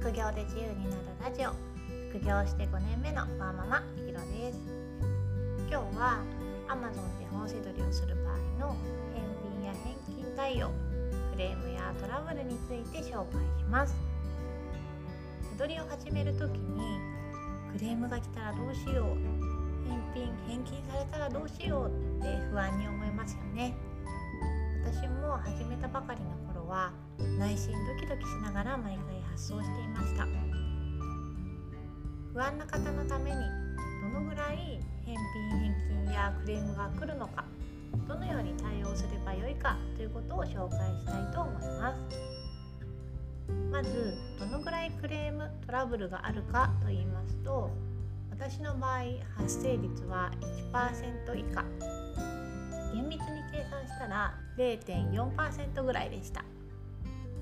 副業で自由になるラジオ。副業して5年目のワーママひろです。今日は Amazon で本せどりをする場合の返品や返金対応クレームやトラブルについて紹介します。手取りを始める時にクレームが来たらどうしよう返品返金されたらどうしようって不安に思いますよね。私も始めたばかりの頃は内心ドキドキしながら毎回発送していました。不安な方のためにどのぐらい返品返金やクレームが来るのかどのように対応すればよいかということを紹介したいと思います。まずどのぐらいクレームトラブルがあるかと言いますと私の場合発生率は1%以下。厳密に計算したら0.4%ぐらいでした。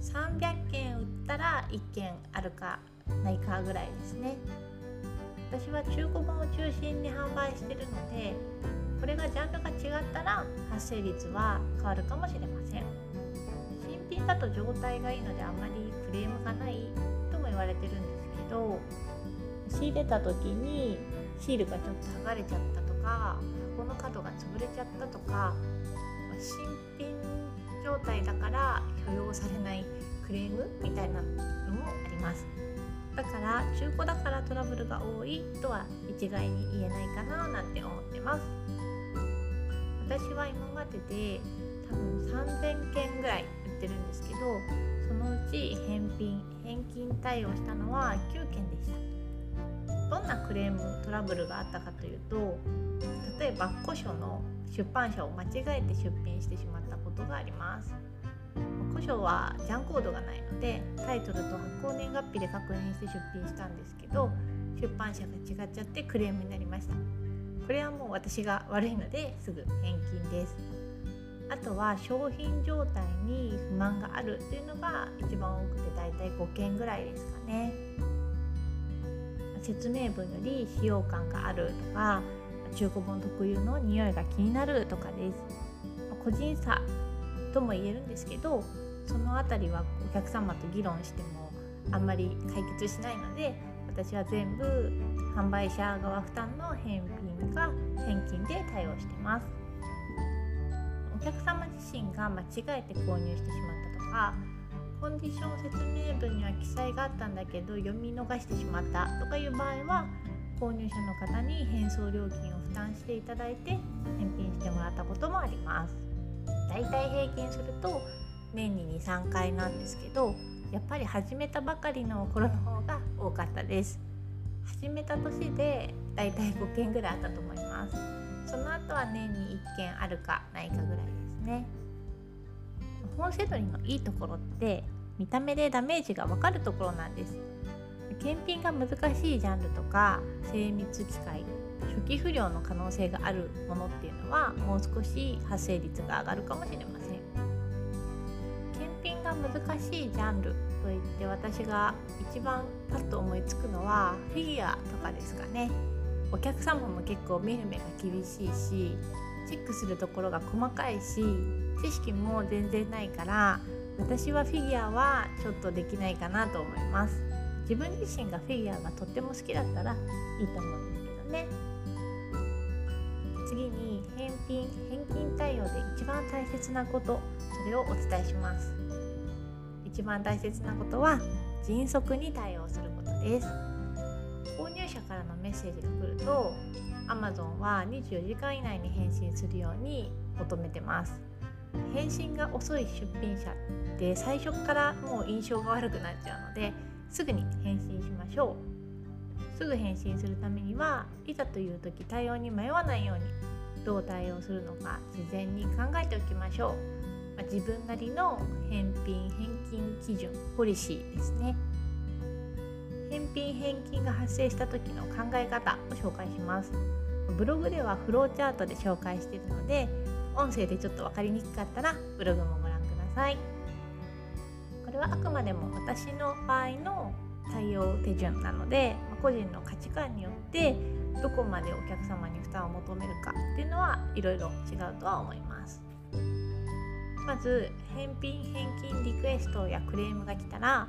300件売ったら1件あるかないかぐらいですね。私は中古本を中心に販売してるのでこれがジャンルが違ったら発生率は変わるかもしれません。新品だと状態がいいのであまりクレームがないとも言われてるんですけど仕入れた時にシールがちょっと剥がれちゃったとか箱の角が潰れちゃったとか新品状態だから許容されないクレームみたいなのもあります。だから中古だからトラブルが多いとは一概に言えないかななんて思ってます。私は今までで多分3000件ぐらい売ってるんですけどそのうち返品返金対応したのは9件でした。どんなクレームトラブルがあったかというと例えば古書の出版社を間違えて出品してしまったことがあります。古書はジャンコードがないのでタイトルと発行年月日で確認して出品したんですけど出版社が違っちゃってクレームになりました。これはもう私が悪いのですぐ返金です。あとは商品状態に不満があるというのが一番多くてだいたい5件ぐらいですかね。説明文より使用感があるとか中古本特有の匂いが気になるとかです。個人差とも言えるんですけどその辺りはお客様と議論してもあんまり解決しないので私は全部販売者側負担の返品か返金で対応してます。お客様自身が間違えて購入してしまったとかコンディション説明文には記載があったんだけど読み逃してしまったとかいう場合は購入者の方に返送料金を負担していただいて返品してもらったこともあります。だいたい平均すると年に23回なんですけどやっぱり始めたばかりの頃の方が多かったです。始めた年でだいたい5件ぐらいあったと思います。その後は年に1件あるかないかぐらいですね。本セドリのいいところって見た目でダメージがわかるところなんです。検品が難しいジャンルとか精密機械初期不良の可能性があるものっていうのはもう少し発生率が上がるかもしれません。検品が難しいジャンルといって私が一番パッと思いつくのはフィギュアとかですかね。お客様も結構見る目が厳しいしチェックするところが細かいし知識も全然ないから私はフィギュアはちょっとできないかなと思います。自分自身がフィギュアがとっても好きだったらいいと思うんですけどね。次に返品返金対応で一番大切なことそれをお伝えします。一番大切なことは迅速に対応することです。購入者からのメッセージが来ると Amazon は24時間以内に返信するように求めてます。返信が遅い出品者って最初からもう印象が悪くなっちゃうのですぐに返信しましょう。すぐ返信するためにはいざという時対応に迷わないようにどう対応するのか事前に考えておきましょう、まあ、自分なりの返品返金基準ポリシーですね。返品返金が発生した時の考え方を紹介します。ブログではフローチャートで紹介しているので音声でちょっと分かりにくかったらブログもご覧ください。これはあくまでも私の場合の対応手順なので個人の価値観によってどこまでお客様に負担を求めるかっていうのはいろいろ違うとは思います。まず返品返金リクエストやクレームが来たら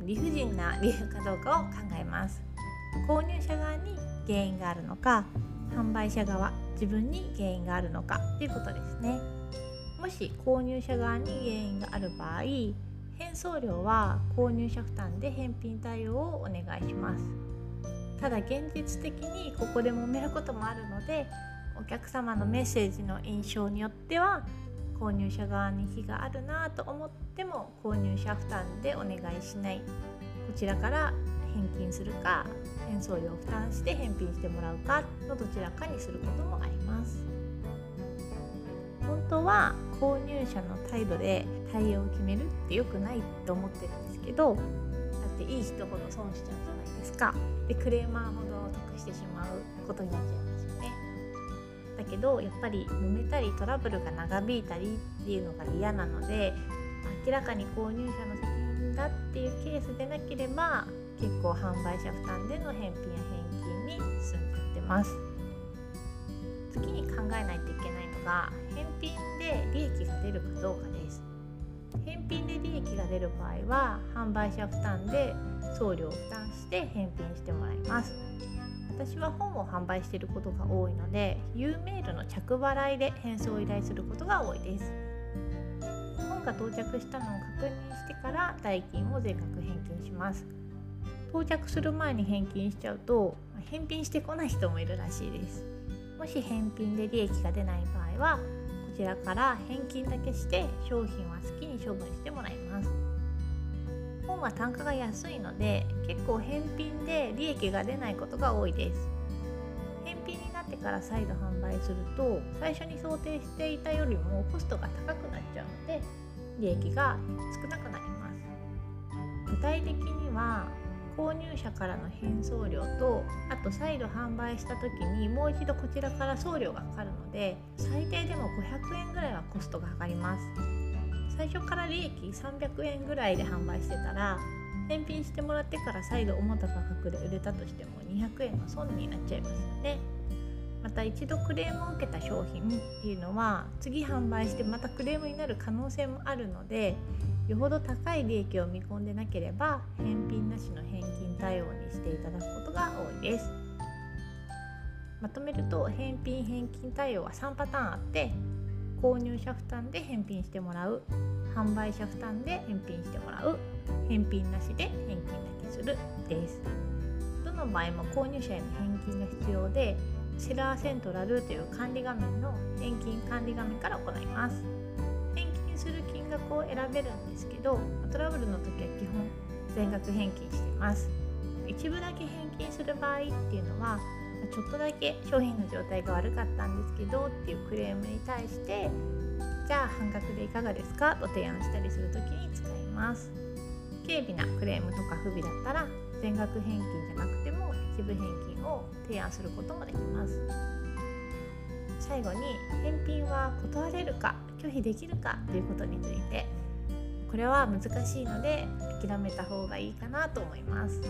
理不尽な理由かどうかを考えます。購入者側に原因があるのか販売者側自分に原因があるのかということですね。もし購入者側に原因がある場合返送料は購入者負担で返品対応をお願いします。ただ現実的にここで揉めることもあるのでお客様のメッセージの印象によっては購入者側に非があるなと思っても購入者負担でお願いしない。こちらから返金するか返送料を負担して返品してもらうかのどちらかにすることもあります。本当は購入者の態度で対応を決めるって良くないと思ってるんですけどっていい人ほど損しちゃうじゃないですか。でクレーマーほど得してしまうことになっちゃいますよね。だけどやっぱり揉めたりトラブルが長引いたりっていうのが嫌なので明らかに購入者の責任だっていうケースでなければ結構販売者負担での返品や返金に進んでってます。次に考えないといけないのが返品で利益が出るかどうかです。返品で利益が出る場合は販売者負担で送料を負担して返品してもらいます。私は本を販売していることが多いので U メールの着払いで返送を依頼することが多いです。本が到着したのを確認してから代金を全額返金します。到着する前に返金しちゃうと返品してこない人もいるらしいです。もし返品で利益が出ない場合はちらから返金だけして商品は好きに処分してもらいます。本は単価が安いので結構返品で利益が出ないことが多いです。返品になってから再度販売すると最初に想定していたよりもコストが高くなっちゃうので利益が少なくなります。具体的には購入者からの返送料とあと再度販売した時にもう一度こちらから送料がかかるので最低でも500円ぐらいはコストがかかります。最初から利益300円ぐらいで販売してたら返品してもらってから再度思った価格で売れたとしても200円の損になっちゃいますよね。また一度クレームを受けた商品っていうのは次販売してまたクレームになる可能性もあるのでよほど高い利益を見込んでなければ返品なしの返金対応にしていただくことが多いです。まとめると返品返金対応は3パターンあって購入者負担で返品してもらう販売者負担で返品してもらう返品なしで返金だけするです。どの場合も購入者への返金が必要でセラーセントラルという管理画面の返金管理画面から行います。返金する金額を選べるんですけどトラブルの時は基本全額返金しています。一部だけ返金する場合っていうのはちょっとだけ商品の状態が悪かったんですけどっていうクレームに対してじゃあ半額でいかがですか？と提案したりする時に使います。軽微なクレームとか不備だったら全額返金じゃなくても一部返金を提案することもできます。最後に返品は断れるか拒否できるかということについてこれは難しいので諦めた方がいいかなと思います。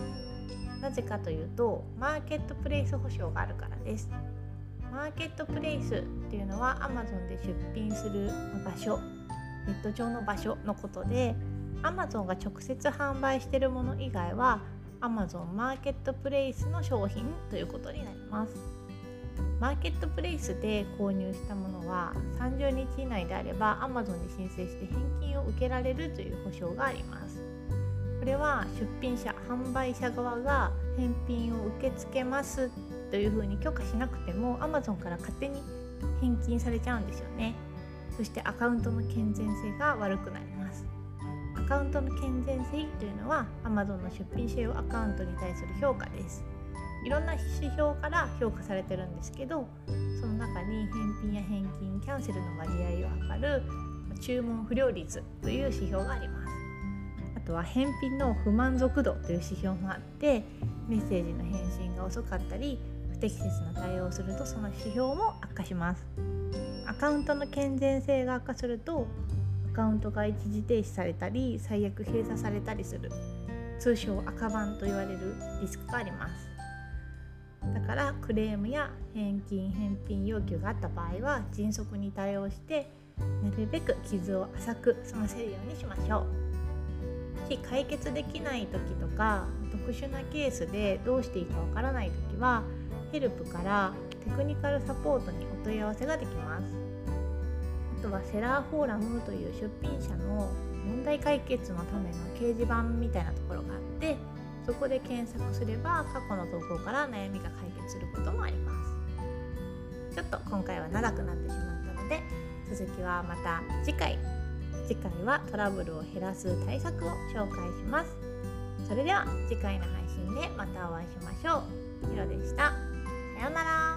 なぜかというとマーケットプレイス保証があるからです。マーケットプレイスっていうのは Amazon で出品する場所ネット上の場所のことで Amazon が直接販売しているもの以外は Amazon マーケットプレイスの商品ということになります。マーケットプレイスで購入したものは30日以内であれば Amazon に申請して返金を受けられるという保証があります。これは出品者販売者側が返品を受け付けますというふうに許可しなくても Amazon から勝手に返金されちゃうんですよね。そしてアカウントの健全性が悪くなります。カウントの健全性というのは Amazon の出品者用アカウントに対する評価です。いろんな指標から評価されてるんですけどその中に返品や返金キャンセルの割合を測る注文不良率という指標があります。あとは返品の不満足度という指標もあってメッセージの返信が遅かったり不適切な対応をするとその指標も悪化します。アカウントの健全性が悪化するとカウントが一時停止されたり最悪閉鎖されたりする。通称赤番と言われるリスクがあります。だからクレームや返金返品要求があった場合は迅速に対応してなるべく傷を浅く済ませるようにしましょう。し解決できない時とか特殊なケースでどうしていいかわからない時はヘルプからテクニカルサポートにお問い合わせができます。あとはセラーフォーラムという出品者の問題解決のための掲示板みたいなところがあってそこで検索すれば過去の投稿から悩みが解決することもあります。ちょっと今回は長くなってしまったので続きはまた次回。次回はトラブルを減らす対策を紹介します。それでは次回の配信でまたお会いしましょう。ひろでした。さようなら。